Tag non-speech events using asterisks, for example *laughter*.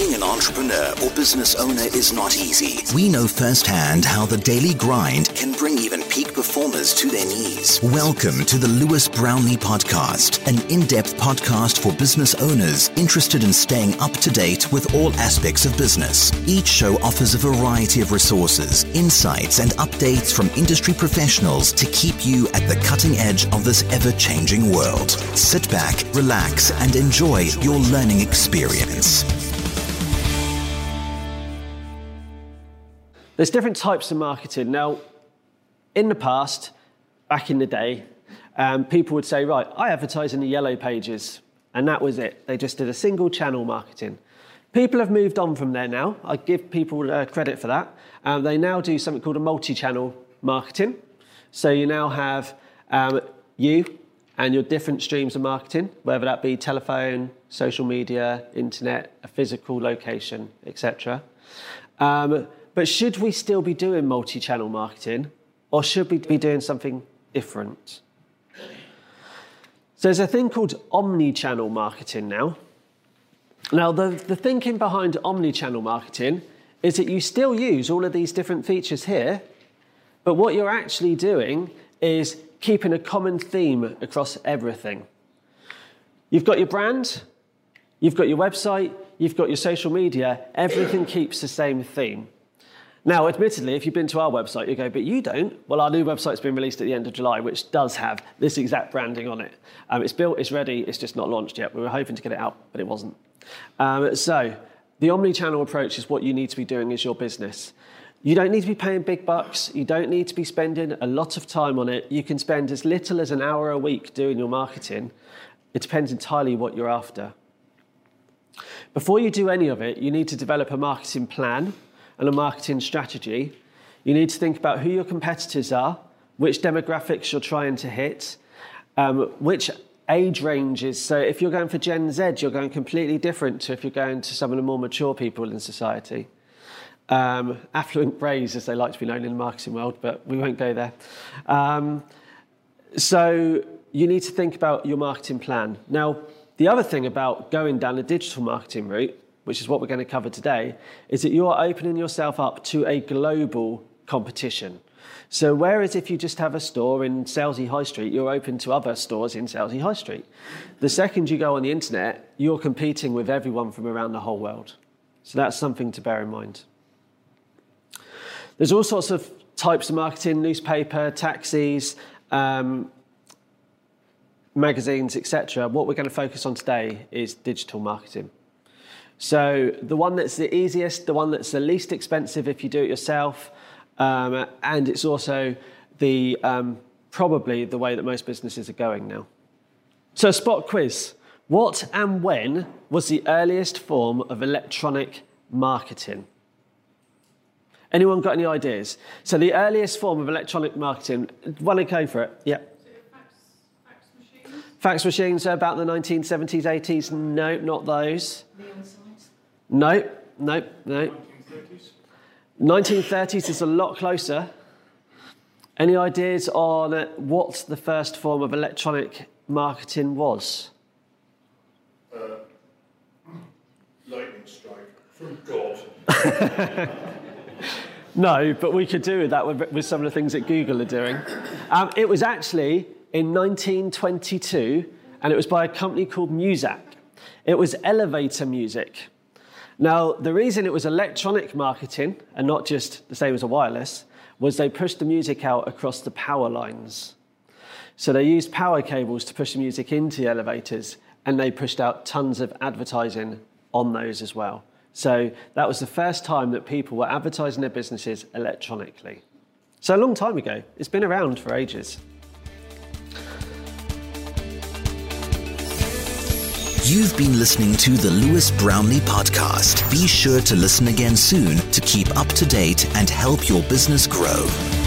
Being an entrepreneur or business owner is not easy. We know firsthand how the daily grind can bring even peak performers to their knees. Welcome to the Lewis Brownlee Podcast, an in depth podcast for business owners interested in staying up to date with all aspects of business. Each show offers a variety of resources, insights, and updates from industry professionals to keep you at the cutting edge of this ever changing world. Sit back, relax, and enjoy your learning experience. There's different types of marketing. Now, in the past, back in the day, um, people would say, right, I advertise in the yellow pages, and that was it. They just did a single channel marketing. People have moved on from there now. I give people uh, credit for that. Um, they now do something called a multi channel marketing. So you now have um, you and your different streams of marketing, whether that be telephone, social media, internet, a physical location, etc. Um, but should we still be doing multi channel marketing or should we be doing something different? So there's a thing called omni channel marketing now. Now, the, the thinking behind omni channel marketing is that you still use all of these different features here, but what you're actually doing is keeping a common theme across everything. You've got your brand, you've got your website, you've got your social media, everything keeps the same theme. Now, admittedly, if you've been to our website, you go, but you don't. Well, our new website's been released at the end of July, which does have this exact branding on it. Um, it's built, it's ready, it's just not launched yet. We were hoping to get it out, but it wasn't. Um, so, the omni-channel approach is what you need to be doing as your business. You don't need to be paying big bucks. You don't need to be spending a lot of time on it. You can spend as little as an hour a week doing your marketing. It depends entirely what you're after. Before you do any of it, you need to develop a marketing plan and a marketing strategy. You need to think about who your competitors are, which demographics you're trying to hit, um, which age ranges. So if you're going for Gen Z, you're going completely different to if you're going to some of the more mature people in society. Um, affluent brays, as they like to be known in the marketing world, but we won't go there. Um, so you need to think about your marketing plan. Now, the other thing about going down a digital marketing route, which is what we're going to cover today, is that you are opening yourself up to a global competition. So, whereas if you just have a store in Selsey High Street, you're open to other stores in Selsey High Street. The second you go on the internet, you're competing with everyone from around the whole world. So, that's something to bear in mind. There's all sorts of types of marketing newspaper, taxis, um, magazines, etc. What we're going to focus on today is digital marketing. So, the one that's the easiest, the one that's the least expensive if you do it yourself, um, and it's also the um, probably the way that most businesses are going now. So, spot quiz. What and when was the earliest form of electronic marketing? Anyone got any ideas? So, the earliest form of electronic marketing, one and go for it. Yeah. Fax machines. fax machines are about the 1970s, 80s. No, not those. No, no, no. 1930s is a lot closer. Any ideas on what the first form of electronic marketing was? Uh, lightning strike from God. *laughs* no, but we could do with that with, with, some of the things that Google are doing. Um, it was actually in 1922, and it was by a company called Muzak. It was elevator music. Now, the reason it was electronic marketing and not just the same as a wireless was they pushed the music out across the power lines. So they used power cables to push the music into the elevators and they pushed out tons of advertising on those as well. So that was the first time that people were advertising their businesses electronically. So a long time ago. It's been around for ages. You've been listening to the Lewis Brownlee podcast. Be sure to listen again soon to keep up to date and help your business grow.